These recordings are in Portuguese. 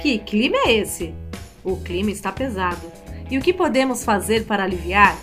Que clima é esse? O clima está pesado. E o que podemos fazer para aliviar?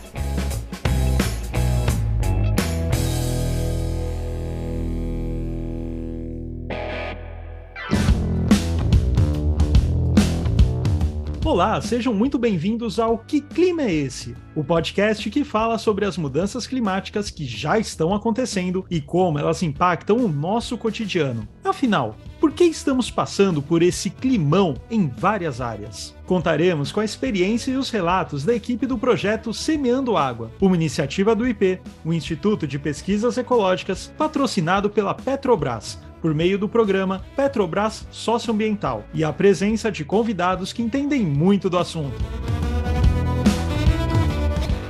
Olá, sejam muito bem-vindos ao Que Clima é Esse? O podcast que fala sobre as mudanças climáticas que já estão acontecendo e como elas impactam o nosso cotidiano. Afinal, por que estamos passando por esse climão em várias áreas? Contaremos com a experiência e os relatos da equipe do projeto Semeando Água, uma iniciativa do IP, o Instituto de Pesquisas Ecológicas, patrocinado pela Petrobras por meio do programa Petrobras Socioambiental e a presença de convidados que entendem muito do assunto.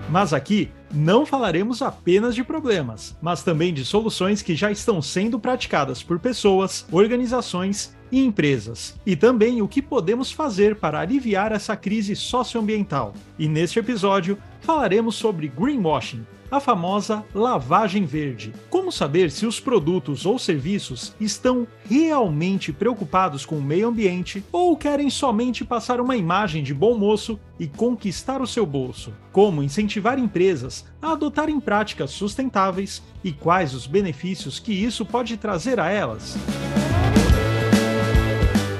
Mas aqui não falaremos apenas de problemas, mas também de soluções que já estão sendo praticadas por pessoas, organizações e empresas, e também o que podemos fazer para aliviar essa crise socioambiental. E neste episódio falaremos sobre greenwashing, a famosa lavagem verde. Como saber se os produtos ou serviços estão realmente preocupados com o meio ambiente ou querem somente passar uma imagem de bom moço e conquistar o seu bolso? Como incentivar empresas a adotarem práticas sustentáveis e quais os benefícios que isso pode trazer a elas?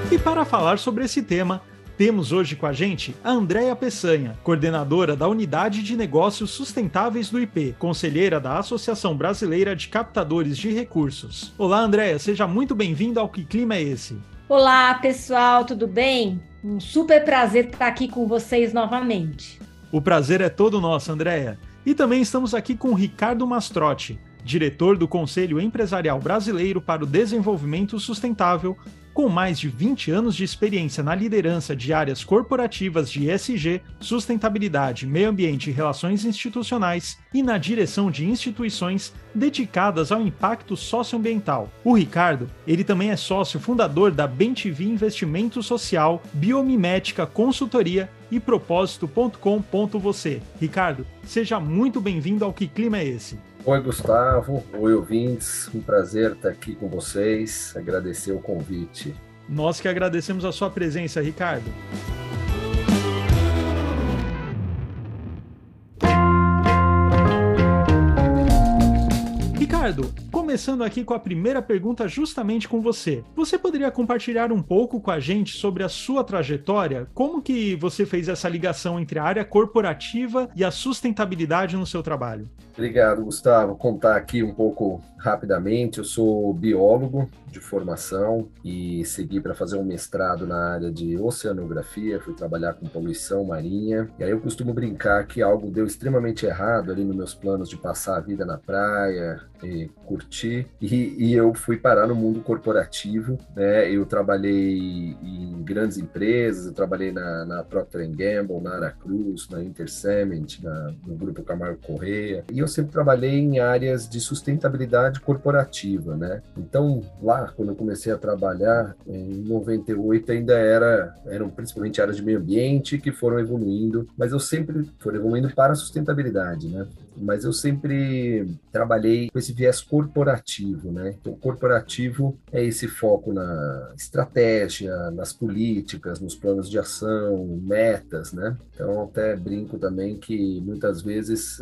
E para falar sobre esse tema, temos hoje com a gente a Andréia Peçanha, coordenadora da Unidade de Negócios Sustentáveis do IP, conselheira da Associação Brasileira de Captadores de Recursos. Olá, Andréia, seja muito bem-vinda ao Que Clima é Esse? Olá, pessoal, tudo bem? Um super prazer estar aqui com vocês novamente. O prazer é todo nosso, Andréia. E também estamos aqui com Ricardo Mastrotti, diretor do Conselho Empresarial Brasileiro para o Desenvolvimento Sustentável, com mais de 20 anos de experiência na liderança de áreas corporativas de ESG, sustentabilidade, meio ambiente e relações institucionais e na direção de instituições dedicadas ao impacto socioambiental. O Ricardo, ele também é sócio fundador da BenTV Investimento Social, Biomimética Consultoria e propósito.com.você. Ricardo, seja muito bem-vindo ao Que Clima é Esse? Oi, Gustavo. Oi, ouvintes. Um prazer estar aqui com vocês. Agradecer o convite. Nós que agradecemos a sua presença, Ricardo. Ricardo, começando aqui com a primeira pergunta justamente com você. Você poderia compartilhar um pouco com a gente sobre a sua trajetória? Como que você fez essa ligação entre a área corporativa e a sustentabilidade no seu trabalho? Obrigado, Gustavo. Contar aqui um pouco rapidamente. Eu sou biólogo de formação e segui para fazer um mestrado na área de oceanografia. Fui trabalhar com poluição marinha. E aí eu costumo brincar que algo deu extremamente errado ali nos meus planos de passar a vida na praia curtir. E, e eu fui parar no mundo corporativo. Né? Eu trabalhei em grandes empresas. Eu trabalhei na, na Procter Gamble, na Aracruz, na Intercement, na, no Grupo Camargo Correia. E eu sempre trabalhei em áreas de sustentabilidade corporativa, né? Então, lá, quando eu comecei a trabalhar, em 98 ainda era, eram principalmente áreas de meio ambiente que foram evoluindo, mas eu sempre foram evoluindo para a sustentabilidade, né? Mas eu sempre trabalhei com esse viés corporativo, né? Então, corporativo é esse foco na estratégia, nas políticas, nos planos de ação, metas, né? Então, até brinco também que muitas vezes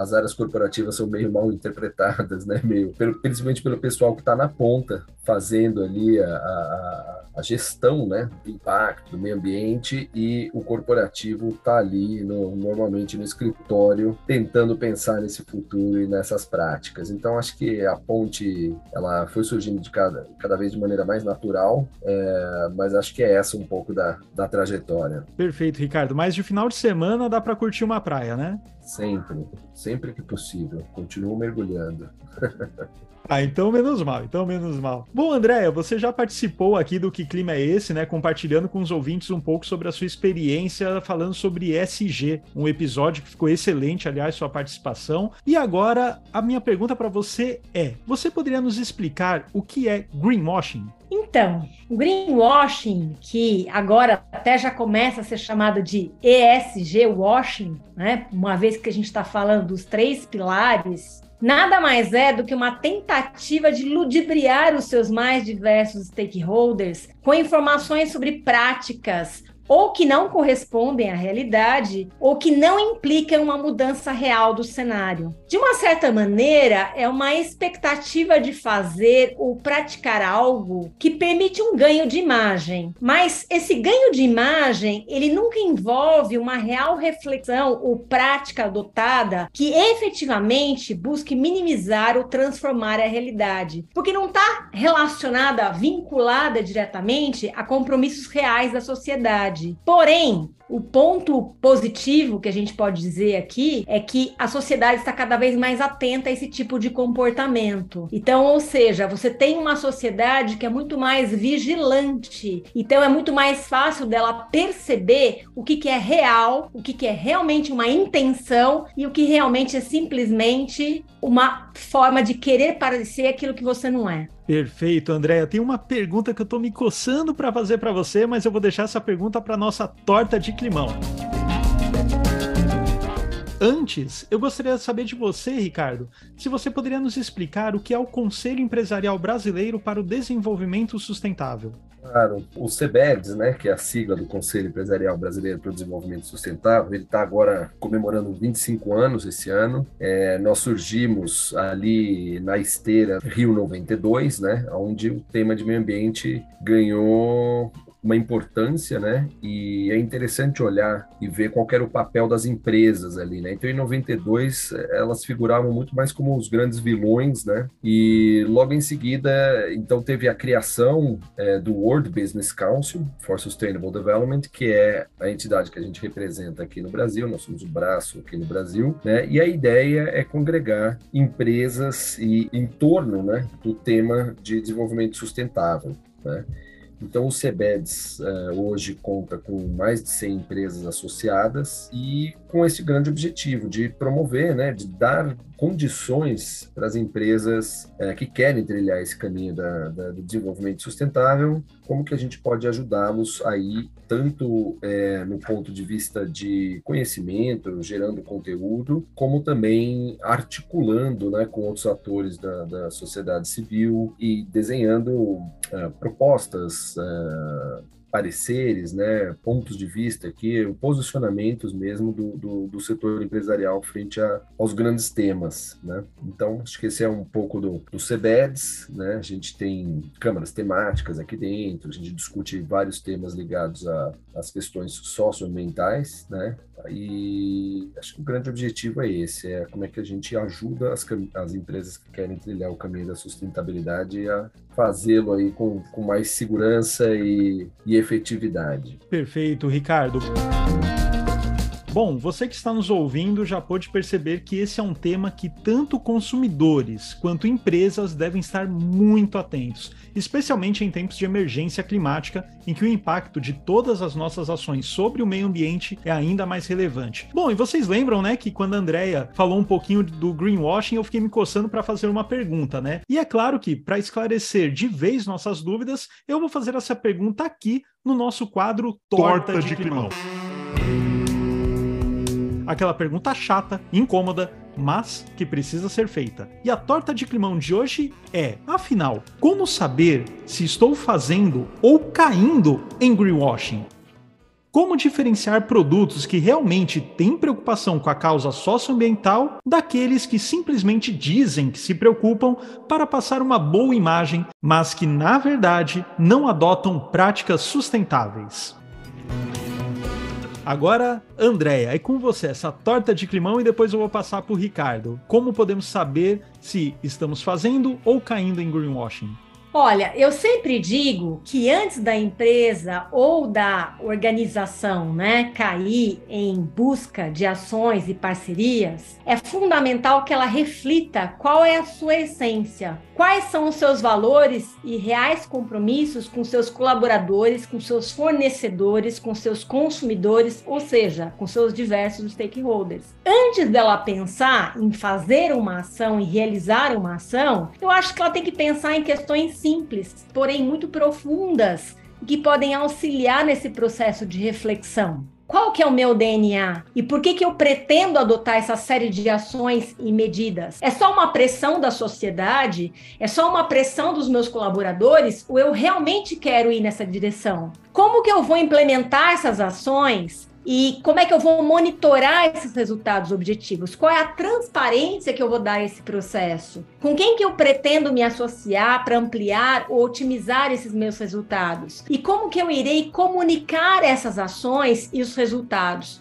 as áreas corporativas são meio mal interpretadas, né? Meio, principalmente pelo pessoal que está na ponta, fazendo ali a, a, a, gestão, né? Do impacto do meio ambiente e o corporativo está ali, no, normalmente no escritório, tentando pensar nesse futuro e nessas práticas. Então, acho que a ponte, ela foi surgindo de cada, cada vez de maneira mais natural, é, mas acho que é essa um pouco da, da trajetória. Perfeito, Ricardo. Mas de final de semana dá para curtir uma praia, né? Sempre, sempre que possível. Continuo mergulhando. Ah, então menos mal, então menos mal. Bom, Andréia, você já participou aqui do Que Clima é Esse, né? Compartilhando com os ouvintes um pouco sobre a sua experiência falando sobre ESG, um episódio que ficou excelente, aliás, sua participação. E agora, a minha pergunta para você é: você poderia nos explicar o que é greenwashing? Então, o greenwashing, que agora até já começa a ser chamado de ESG washing, né? Uma vez que a gente está falando dos três pilares nada mais é do que uma tentativa de ludibriar os seus mais diversos stakeholders com informações sobre práticas, ou que não correspondem à realidade, ou que não implicam uma mudança real do cenário. De uma certa maneira, é uma expectativa de fazer ou praticar algo que permite um ganho de imagem. Mas esse ganho de imagem, ele nunca envolve uma real reflexão ou prática adotada que efetivamente busque minimizar ou transformar a realidade, porque não está relacionada, vinculada diretamente a compromissos reais da sociedade verdade. Porém, o ponto positivo que a gente pode dizer aqui é que a sociedade está cada vez mais atenta a esse tipo de comportamento. Então, ou seja, você tem uma sociedade que é muito mais vigilante. Então, é muito mais fácil dela perceber o que, que é real, o que, que é realmente uma intenção e o que realmente é simplesmente uma forma de querer parecer aquilo que você não é. Perfeito, Andréia. Tem uma pergunta que eu estou me coçando para fazer para você, mas eu vou deixar essa pergunta para nossa torta de climão. Antes, eu gostaria de saber de você, Ricardo, se você poderia nos explicar o que é o Conselho Empresarial Brasileiro para o Desenvolvimento Sustentável. Claro, o CBEDS, né, que é a sigla do Conselho Empresarial Brasileiro para o Desenvolvimento Sustentável, ele está agora comemorando 25 anos esse ano. É, nós surgimos ali na esteira Rio 92, né, onde o tema de meio ambiente ganhou uma importância, né? E é interessante olhar e ver qual era o papel das empresas ali, né? Então, em 92, elas figuravam muito mais como os grandes vilões, né? E logo em seguida, então, teve a criação é, do World Business Council for Sustainable Development, que é a entidade que a gente representa aqui no Brasil, nós somos o braço aqui no Brasil, né? E a ideia é congregar empresas e em torno, né, do tema de desenvolvimento sustentável, né? Então, o CEBEDS uh, hoje conta com mais de 100 empresas associadas e com esse grande objetivo de promover, né, de dar condições para as empresas uh, que querem trilhar esse caminho da, da, do desenvolvimento sustentável, como que a gente pode ajudá-los aí, tanto é, no ponto de vista de conhecimento, gerando conteúdo, como também articulando né, com outros atores da, da sociedade civil e desenhando uh, propostas uh, pareceres, né, pontos de vista aqui, posicionamentos mesmo do, do, do setor empresarial frente a, aos grandes temas, né? Então, acho que esse é um pouco do, do CBEDS, né? A gente tem câmaras temáticas aqui dentro, a gente discute vários temas ligados às questões socioambientais, né? E acho que o grande objetivo é esse, é como é que a gente ajuda as, as empresas que querem trilhar o caminho da sustentabilidade a fazê-lo aí com, com mais segurança e, e efetividade. Perfeito, Ricardo. Bom, você que está nos ouvindo já pode perceber que esse é um tema que tanto consumidores quanto empresas devem estar muito atentos, especialmente em tempos de emergência climática, em que o impacto de todas as nossas ações sobre o meio ambiente é ainda mais relevante. Bom, e vocês lembram, né, que quando a Andrea falou um pouquinho do greenwashing, eu fiquei me coçando para fazer uma pergunta, né? E é claro que, para esclarecer de vez nossas dúvidas, eu vou fazer essa pergunta aqui no nosso quadro Torta, Torta de, de Climão. Climão. Aquela pergunta chata, incômoda, mas que precisa ser feita. E a torta de climão de hoje é: afinal, como saber se estou fazendo ou caindo em greenwashing? Como diferenciar produtos que realmente têm preocupação com a causa socioambiental daqueles que simplesmente dizem que se preocupam para passar uma boa imagem, mas que na verdade não adotam práticas sustentáveis? Agora, Andréia, é com você essa torta de climão e depois eu vou passar para o Ricardo. Como podemos saber se estamos fazendo ou caindo em greenwashing? Olha, eu sempre digo que antes da empresa ou da organização, né, cair em busca de ações e parcerias, é fundamental que ela reflita qual é a sua essência, quais são os seus valores e reais compromissos com seus colaboradores, com seus fornecedores, com seus consumidores, ou seja, com seus diversos stakeholders. Antes dela pensar em fazer uma ação e realizar uma ação, eu acho que ela tem que pensar em questões simples, porém muito profundas, que podem auxiliar nesse processo de reflexão. Qual que é o meu DNA e por que que eu pretendo adotar essa série de ações e medidas? É só uma pressão da sociedade? É só uma pressão dos meus colaboradores? Ou eu realmente quero ir nessa direção? Como que eu vou implementar essas ações e como é que eu vou monitorar esses resultados objetivos? Qual é a transparência que eu vou dar a esse processo? Com quem que eu pretendo me associar para ampliar ou otimizar esses meus resultados? E como que eu irei comunicar essas ações e os resultados?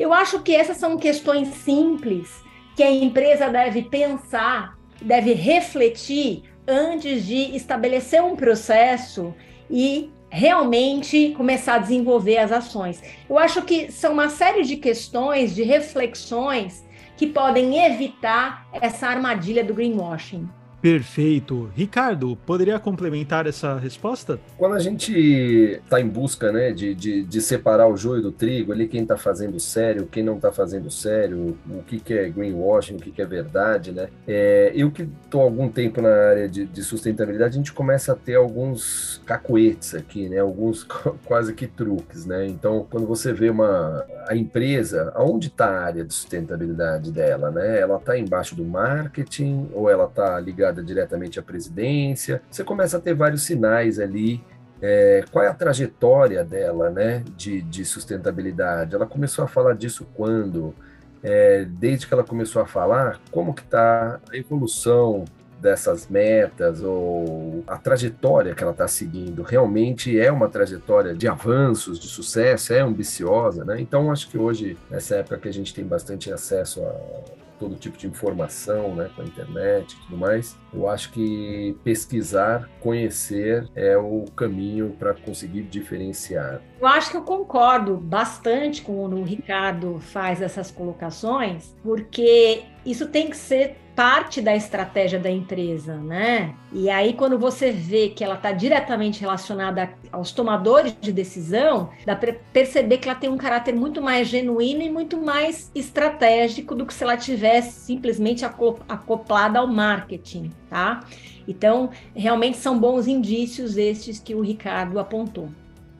Eu acho que essas são questões simples que a empresa deve pensar, deve refletir antes de estabelecer um processo e realmente começar a desenvolver as ações. Eu acho que são uma série de questões, de reflexões que podem evitar essa armadilha do greenwashing. Perfeito. Ricardo, poderia complementar essa resposta? Quando a gente está em busca né, de, de, de, separar o joio do trigo, ali quem está fazendo sério, quem não está fazendo sério, o que, que é greenwashing, o que, que é verdade, né? É, eu que estou algum tempo na área de, de, sustentabilidade, a gente começa a ter alguns cacoetes aqui, né? Alguns quase que truques, né? Então, quando você vê uma a empresa, aonde está a área de sustentabilidade dela, né? Ela está embaixo do marketing ou ela está ligada ligada diretamente à presidência. Você começa a ter vários sinais ali. É, qual é a trajetória dela, né, de, de sustentabilidade? Ela começou a falar disso quando? É, desde que ela começou a falar, como que está a evolução dessas metas ou a trajetória que ela está seguindo realmente é uma trajetória de avanços, de sucesso, é ambiciosa, né? Então acho que hoje nessa época que a gente tem bastante acesso a todo tipo de informação, né, com a internet e tudo mais. Eu acho que pesquisar, conhecer é o caminho para conseguir diferenciar. Eu acho que eu concordo bastante com o Ricardo faz essas colocações, porque isso tem que ser parte da estratégia da empresa, né? E aí, quando você vê que ela está diretamente relacionada aos tomadores de decisão, dá para perceber que ela tem um caráter muito mais genuíno e muito mais estratégico do que se ela tivesse simplesmente acoplada ao marketing, tá? Então, realmente são bons indícios estes que o Ricardo apontou.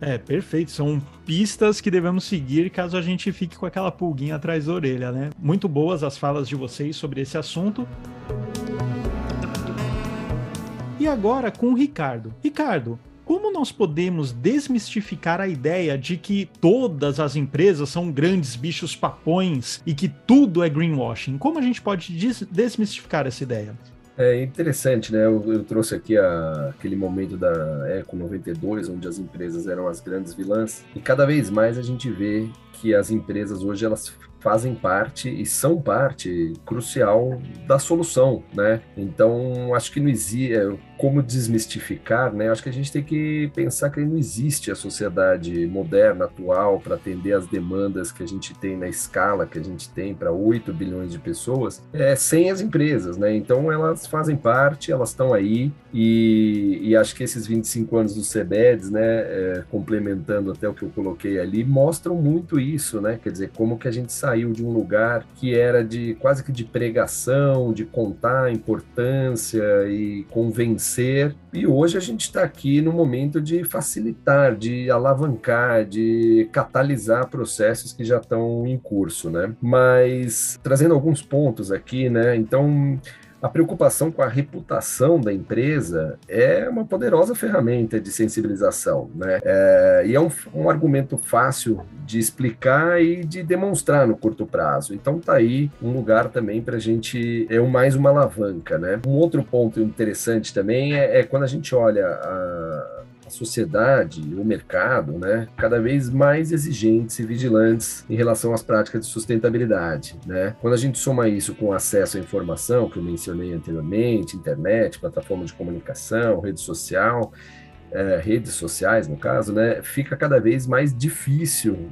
É, perfeito. São pistas que devemos seguir caso a gente fique com aquela pulguinha atrás da orelha, né? Muito boas as falas de vocês sobre esse assunto. E agora com o Ricardo. Ricardo, como nós podemos desmistificar a ideia de que todas as empresas são grandes bichos papões e que tudo é greenwashing? Como a gente pode desmistificar essa ideia? É interessante, né? Eu, eu trouxe aqui a, aquele momento da Eco 92, onde as empresas eram as grandes vilãs, e cada vez mais a gente vê que as empresas hoje elas fazem parte e são parte crucial da solução, né? Então, acho que não existe é, como desmistificar, né? Acho que a gente tem que pensar que não existe a sociedade moderna, atual, para atender as demandas que a gente tem na escala que a gente tem para 8 bilhões de pessoas, é, sem as empresas, né? Então, elas fazem parte, elas estão aí, e, e, acho que esses 25 anos do CEBEDS, né, é, complementando até o que eu coloquei ali, mostram muito isso, né? Quer dizer, como que a gente saiu de um lugar que era de quase que de pregação, de contar a importância e convencer, e hoje a gente está aqui no momento de facilitar, de alavancar, de catalisar processos que já estão em curso, né? Mas trazendo alguns pontos aqui, né? Então a preocupação com a reputação da empresa é uma poderosa ferramenta de sensibilização, né? É, e é um, um, argumento fácil de explicar e de demonstrar no curto prazo. Então tá aí um lugar também para a gente é mais uma alavanca, né? Um outro ponto interessante também é, é quando a gente olha a sociedade, o mercado, né, cada vez mais exigentes e vigilantes em relação às práticas de sustentabilidade, né? Quando a gente soma isso com acesso à informação, que eu mencionei anteriormente, internet, plataforma de comunicação, rede social, é, redes sociais, no caso, né, fica cada vez mais difícil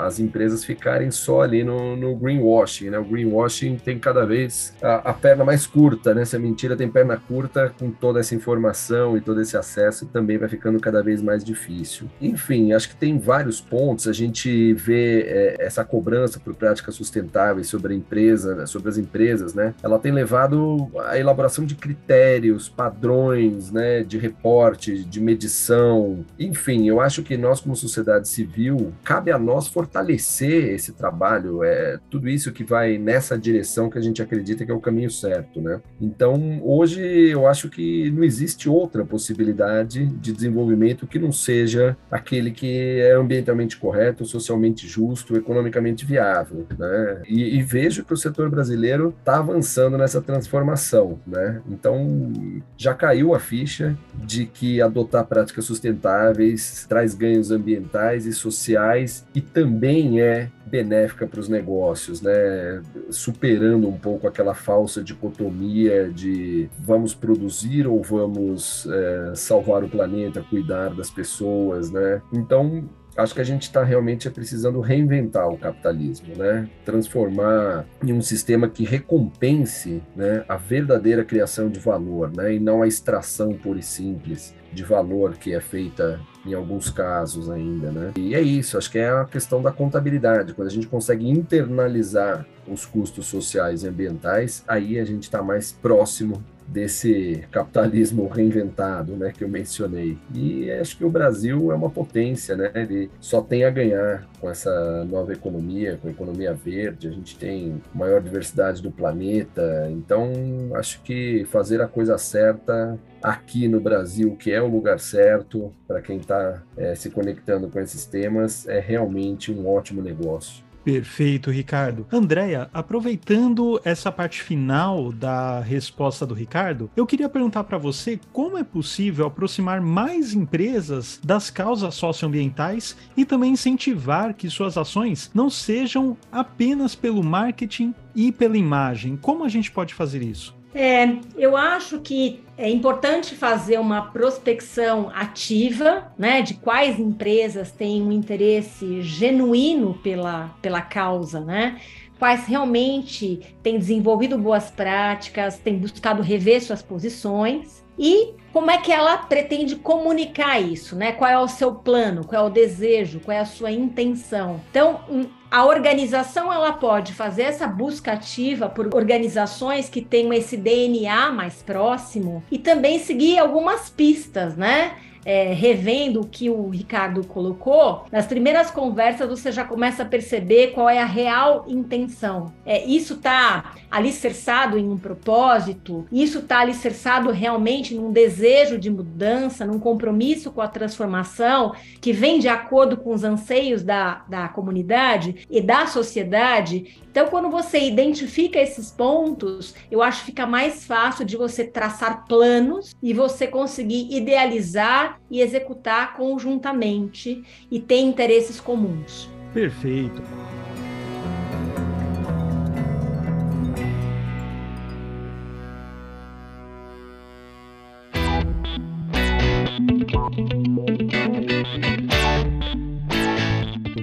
as empresas ficarem só ali no, no, greenwashing, né? O greenwashing tem cada vez a, a, perna mais curta, né? Se a mentira tem perna curta, com toda essa informação e todo esse acesso, também vai ficando cada vez mais difícil. Enfim, acho que tem vários pontos. A gente vê é, essa cobrança por práticas sustentáveis sobre a empresa, sobre as empresas, né? Ela tem levado à elaboração de critérios, padrões, né? De reporte, de medição medição, enfim, eu acho que nós como sociedade civil cabe a nós fortalecer esse trabalho, é tudo isso que vai nessa direção que a gente acredita que é o caminho certo, né? Então, hoje eu acho que não existe outra possibilidade de desenvolvimento que não seja aquele que é ambientalmente correto, socialmente justo, economicamente viável, né? E, e vejo que o setor brasileiro está avançando nessa transformação, né? Então, já caiu a ficha de que adotar práticas sustentáveis traz ganhos ambientais e sociais e também é benéfica para os negócios, né? Superando um pouco aquela falsa dicotomia de vamos produzir ou vamos é, salvar o planeta, cuidar das pessoas, né? Então acho que a gente está realmente precisando reinventar o capitalismo, né? Transformar em um sistema que recompense né, a verdadeira criação de valor, né? E não a extração pura e simples de valor que é feita em alguns casos ainda, né? E é isso, acho que é a questão da contabilidade. Quando a gente consegue internalizar os custos sociais e ambientais, aí a gente está mais próximo desse capitalismo reinventado, né, que eu mencionei. E acho que o Brasil é uma potência, né? Ele só tem a ganhar com essa nova economia, com a economia verde. A gente tem maior diversidade do planeta. Então, acho que fazer a coisa certa aqui no Brasil, que é o lugar certo para quem está é, se conectando com esses temas, é realmente um ótimo negócio. Perfeito, Ricardo. Andréia, aproveitando essa parte final da resposta do Ricardo, eu queria perguntar para você como é possível aproximar mais empresas das causas socioambientais e também incentivar que suas ações não sejam apenas pelo marketing e pela imagem. Como a gente pode fazer isso? É, eu acho que é importante fazer uma prospecção ativa, né, de quais empresas têm um interesse genuíno pela, pela causa, né? Quais realmente têm desenvolvido boas práticas, têm buscado rever suas posições e como é que ela pretende comunicar isso, né? Qual é o seu plano, qual é o desejo, qual é a sua intenção. Então, a organização ela pode fazer essa busca ativa por organizações que tenham esse DNA mais próximo e também seguir algumas pistas, né? É, revendo o que o Ricardo colocou, nas primeiras conversas você já começa a perceber qual é a real intenção. É, isso está alicerçado em um propósito, isso está alicerçado realmente num desejo de mudança, num compromisso com a transformação que vem de acordo com os anseios da, da comunidade e da sociedade. Então, quando você identifica esses pontos, eu acho que fica mais fácil de você traçar planos e você conseguir idealizar e executar conjuntamente e ter interesses comuns. Perfeito.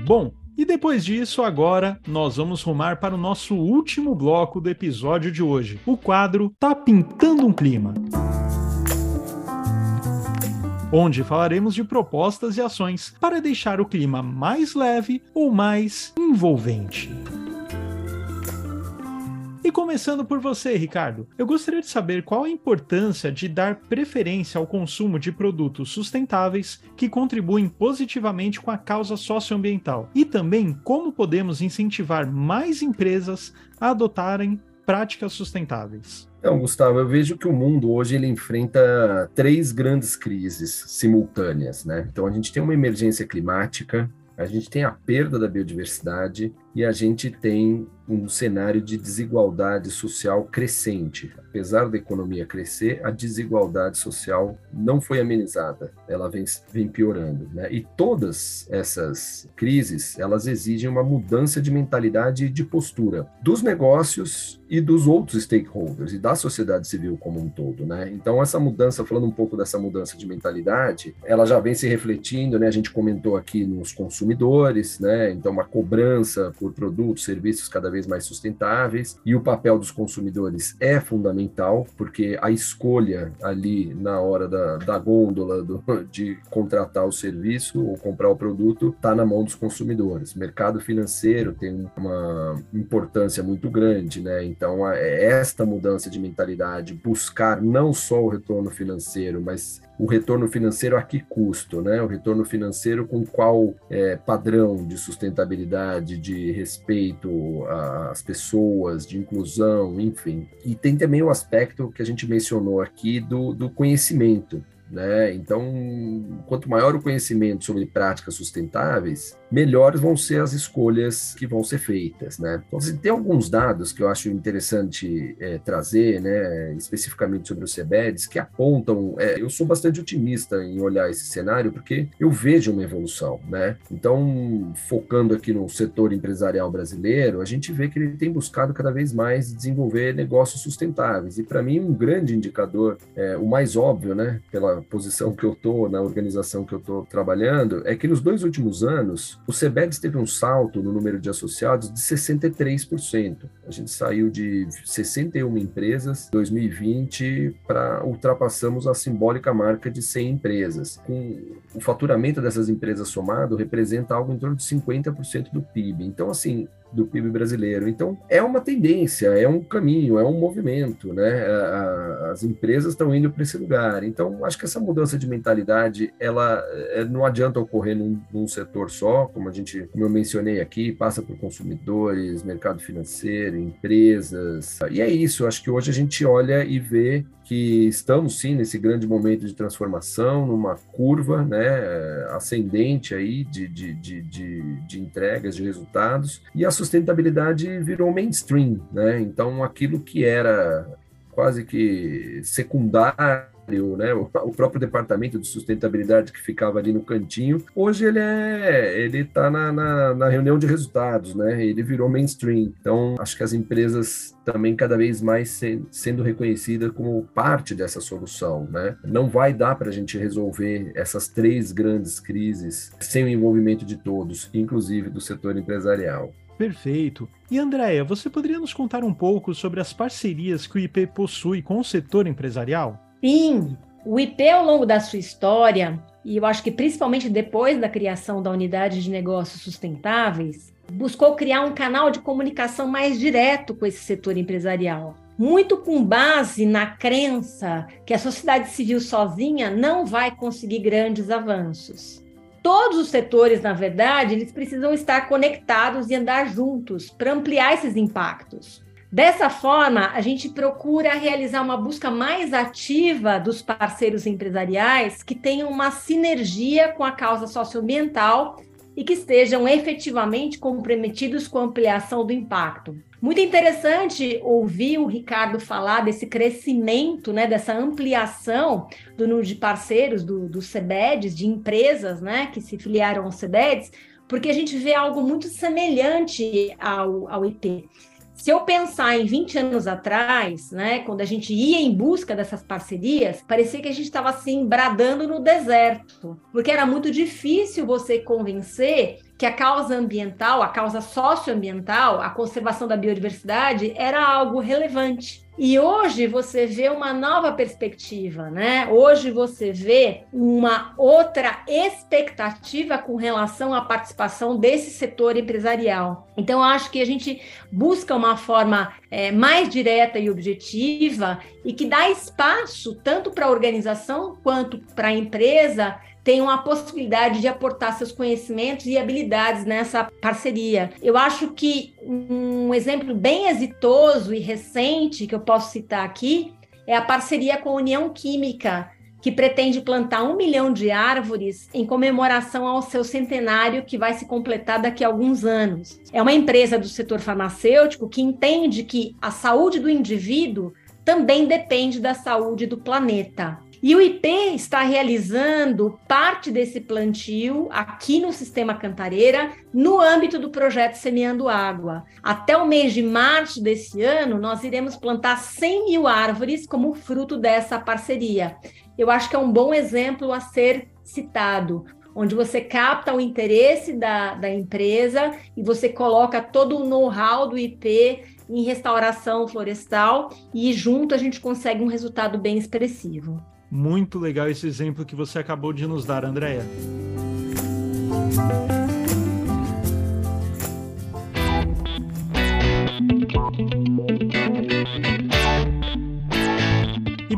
Bom, e depois disso, agora nós vamos rumar para o nosso último bloco do episódio de hoje. O quadro Tá Pintando um Clima. Onde falaremos de propostas e ações para deixar o clima mais leve ou mais envolvente. E começando por você, Ricardo, eu gostaria de saber qual a importância de dar preferência ao consumo de produtos sustentáveis que contribuem positivamente com a causa socioambiental e também como podemos incentivar mais empresas a adotarem práticas sustentáveis. Então, Gustavo, eu vejo que o mundo hoje ele enfrenta três grandes crises simultâneas, né? Então a gente tem uma emergência climática, a gente tem a perda da biodiversidade e a gente tem um cenário de desigualdade social crescente. Apesar da economia crescer, a desigualdade social não foi amenizada, ela vem, vem piorando. Né? E todas essas crises, elas exigem uma mudança de mentalidade e de postura dos negócios e dos outros stakeholders e da sociedade civil como um todo. Né? Então, essa mudança, falando um pouco dessa mudança de mentalidade, ela já vem se refletindo, né? a gente comentou aqui nos consumidores, né? então uma cobrança por produtos, serviços cada vez mais sustentáveis, e o papel dos consumidores é fundamental, porque a escolha ali na hora da, da gôndola do, de contratar o serviço ou comprar o produto está na mão dos consumidores. Mercado financeiro tem uma importância muito grande, né? Então, é esta mudança de mentalidade, buscar não só o retorno financeiro, mas o retorno financeiro a que custo, né? O retorno financeiro com qual é, padrão de sustentabilidade, de respeito às pessoas, de inclusão, enfim. E tem também o aspecto que a gente mencionou aqui do, do conhecimento. Né? Então, quanto maior o conhecimento sobre práticas sustentáveis, melhores vão ser as escolhas que vão ser feitas, né? Então, assim, tem alguns dados que eu acho interessante é, trazer, né, especificamente sobre o CBEDS, que apontam, é, eu sou bastante otimista em olhar esse cenário, porque eu vejo uma evolução, né? Então, focando aqui no setor empresarial brasileiro, a gente vê que ele tem buscado cada vez mais desenvolver negócios sustentáveis, e para mim um grande indicador, é, o mais óbvio, né, pela posição que eu estou, na organização que eu estou trabalhando, é que nos dois últimos anos, o CBEDS teve um salto no número de associados de 63%. A gente saiu de 61 empresas em 2020 para ultrapassamos a simbólica marca de 100 empresas. Com o faturamento dessas empresas somado representa algo em torno de 50% do PIB. Então, assim, do PIB brasileiro. Então, é uma tendência, é um caminho, é um movimento, né? As empresas estão indo para esse lugar. Então, acho que essa mudança de mentalidade, ela é, não adianta ocorrer num, num setor só, como a gente, como eu mencionei aqui, passa por consumidores, mercado financeiro, empresas. E é isso, acho que hoje a gente olha e vê que estamos sim nesse grande momento de transformação, numa curva né, ascendente aí de, de, de, de, entregas, de resultados, e a sustentabilidade virou mainstream, né? Então aquilo que era quase que secundário né, o próprio departamento de sustentabilidade que ficava ali no cantinho, hoje ele é, ele está na, na, na, reunião de resultados, né, ele virou mainstream. Então, acho que as empresas também cada vez mais se, sendo reconhecidas como parte dessa solução, né. Não vai dar para a gente resolver essas três grandes crises sem o envolvimento de todos, inclusive do setor empresarial. Perfeito. E Andréia, você poderia nos contar um pouco sobre as parcerias que o IP possui com o setor empresarial? Sim, o IP ao longo da sua história, e eu acho que principalmente depois da criação da unidade de negócios sustentáveis, buscou criar um canal de comunicação mais direto com esse setor empresarial. Muito com base na crença que a sociedade civil sozinha não vai conseguir grandes avanços. Todos os setores, na verdade, eles precisam estar conectados e andar juntos para ampliar esses impactos. Dessa forma, a gente procura realizar uma busca mais ativa dos parceiros empresariais que tenham uma sinergia com a causa socioambiental e que estejam efetivamente comprometidos com a ampliação do impacto. Muito interessante ouvir o Ricardo falar desse crescimento, né, dessa ampliação do número de parceiros do, do de empresas né, que se filiaram ao CEBEDs, porque a gente vê algo muito semelhante ao, ao IP. Se eu pensar em 20 anos atrás, né, quando a gente ia em busca dessas parcerias, parecia que a gente estava assim bradando no deserto, porque era muito difícil você convencer que a causa ambiental, a causa socioambiental, a conservação da biodiversidade era algo relevante. E hoje você vê uma nova perspectiva, né? Hoje você vê uma outra expectativa com relação à participação desse setor empresarial. Então, acho que a gente busca uma forma é, mais direta e objetiva e que dá espaço tanto para a organização quanto para a empresa tenham a possibilidade de aportar seus conhecimentos e habilidades nessa parceria. Eu acho que um exemplo bem exitoso e recente que eu posso citar aqui é a parceria com a União Química, que pretende plantar um milhão de árvores em comemoração ao seu centenário, que vai se completar daqui a alguns anos. É uma empresa do setor farmacêutico que entende que a saúde do indivíduo também depende da saúde do planeta. E o IP está realizando parte desse plantio aqui no Sistema Cantareira, no âmbito do projeto Semeando Água. Até o mês de março desse ano, nós iremos plantar 100 mil árvores como fruto dessa parceria. Eu acho que é um bom exemplo a ser citado onde você capta o interesse da, da empresa e você coloca todo o know-how do IP em restauração florestal e junto a gente consegue um resultado bem expressivo. Muito legal esse exemplo que você acabou de nos dar, Andréia.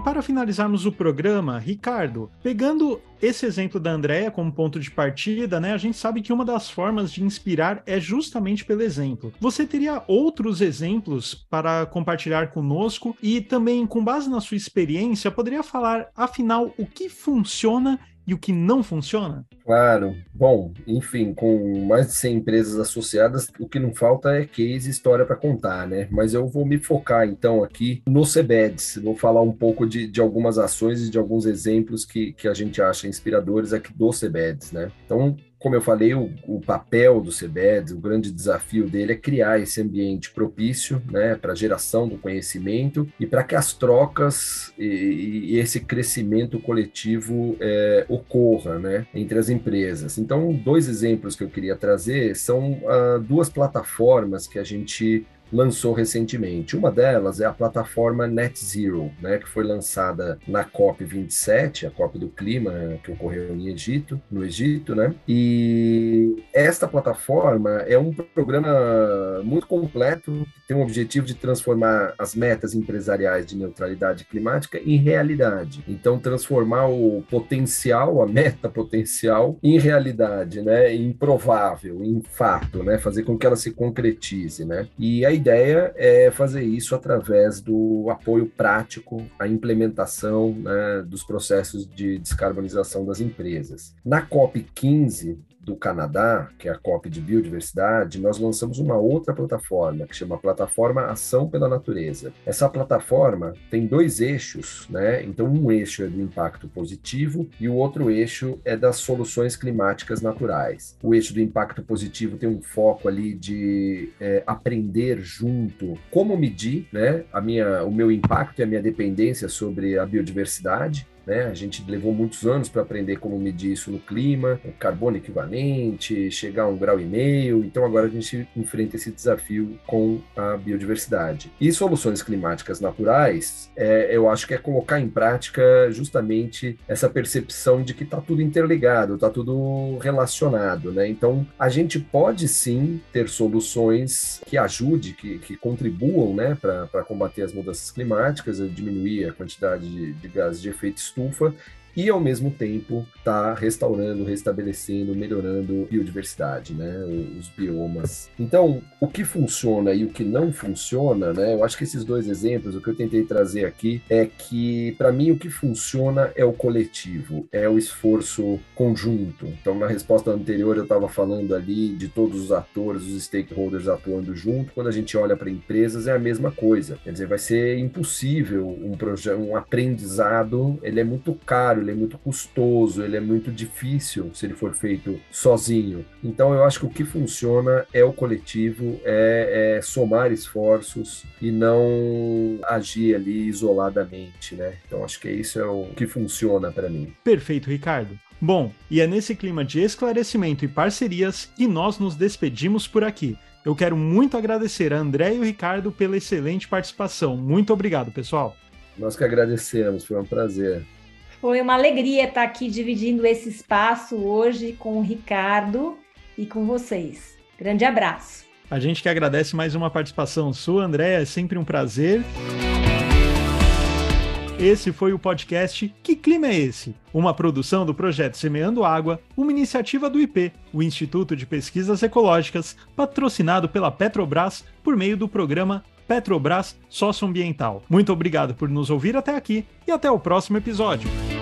Para finalizarmos o programa, Ricardo, pegando esse exemplo da Andrea como ponto de partida, né? A gente sabe que uma das formas de inspirar é justamente pelo exemplo. Você teria outros exemplos para compartilhar conosco e também, com base na sua experiência, poderia falar, afinal, o que funciona e o que não funciona? Claro. Bom, enfim, com mais de 100 empresas associadas, o que não falta é case história para contar, né? Mas eu vou me focar então aqui no CBEDS. Vou falar um pouco de, de algumas ações e de alguns exemplos que, que a gente acha inspiradores aqui do CBEDS, né? Então, como eu falei, o, o papel do CBED, o grande desafio dele é criar esse ambiente propício né, para a geração do conhecimento e para que as trocas e, e esse crescimento coletivo é, ocorra né, entre as empresas. Então, dois exemplos que eu queria trazer são ah, duas plataformas que a gente lançou recentemente. Uma delas é a plataforma Net Zero, né, que foi lançada na COP 27, a COP do clima que ocorreu em Egito, no Egito, né? E esta plataforma é um programa muito completo, que tem o objetivo de transformar as metas empresariais de neutralidade climática em realidade. Então transformar o potencial, a meta potencial em realidade, né, em provável, em fato, né, fazer com que ela se concretize, né? E aí ideia é fazer isso através do apoio prático à implementação né, dos processos de descarbonização das empresas. Na COP 15, do Canadá, que é a COP de Biodiversidade, nós lançamos uma outra plataforma, que chama Plataforma Ação pela Natureza. Essa plataforma tem dois eixos, né? Então, um eixo é do impacto positivo e o outro eixo é das soluções climáticas naturais. O eixo do impacto positivo tem um foco ali de é, aprender junto como medir né, a minha, o meu impacto e a minha dependência sobre a biodiversidade. Né? A gente levou muitos anos para aprender como medir isso no clima, carbono equivalente, chegar a um grau e meio. Então agora a gente enfrenta esse desafio com a biodiversidade. E soluções climáticas naturais, é, eu acho que é colocar em prática justamente essa percepção de que está tudo interligado, está tudo relacionado. Né? Então a gente pode sim ter soluções que ajudem, que, que contribuam né, para combater as mudanças climáticas, diminuir a quantidade de, de gases de efeito estufa e ao mesmo tempo está restaurando, restabelecendo, melhorando biodiversidade, né, os biomas. Então, o que funciona e o que não funciona, né, eu acho que esses dois exemplos, o que eu tentei trazer aqui é que para mim o que funciona é o coletivo, é o esforço conjunto. Então, na resposta anterior eu estava falando ali de todos os atores, os stakeholders atuando junto. Quando a gente olha para empresas é a mesma coisa. Quer dizer, vai ser impossível um projeto, um aprendizado, ele é muito caro ele é muito custoso, ele é muito difícil se ele for feito sozinho. Então eu acho que o que funciona é o coletivo, é, é somar esforços e não agir ali isoladamente, né? Então acho que isso é o que funciona para mim. Perfeito, Ricardo. Bom, e é nesse clima de esclarecimento e parcerias que nós nos despedimos por aqui. Eu quero muito agradecer a André e o Ricardo pela excelente participação. Muito obrigado, pessoal. Nós que agradecemos, foi um prazer. Foi uma alegria estar aqui dividindo esse espaço hoje com o Ricardo e com vocês. Grande abraço. A gente que agradece mais uma participação sua, André, é sempre um prazer. Esse foi o podcast Que Clima é Esse? Uma produção do projeto Semeando Água, uma iniciativa do IP, o Instituto de Pesquisas Ecológicas, patrocinado pela Petrobras por meio do programa Petrobras Socioambiental. Muito obrigado por nos ouvir até aqui e até o próximo episódio.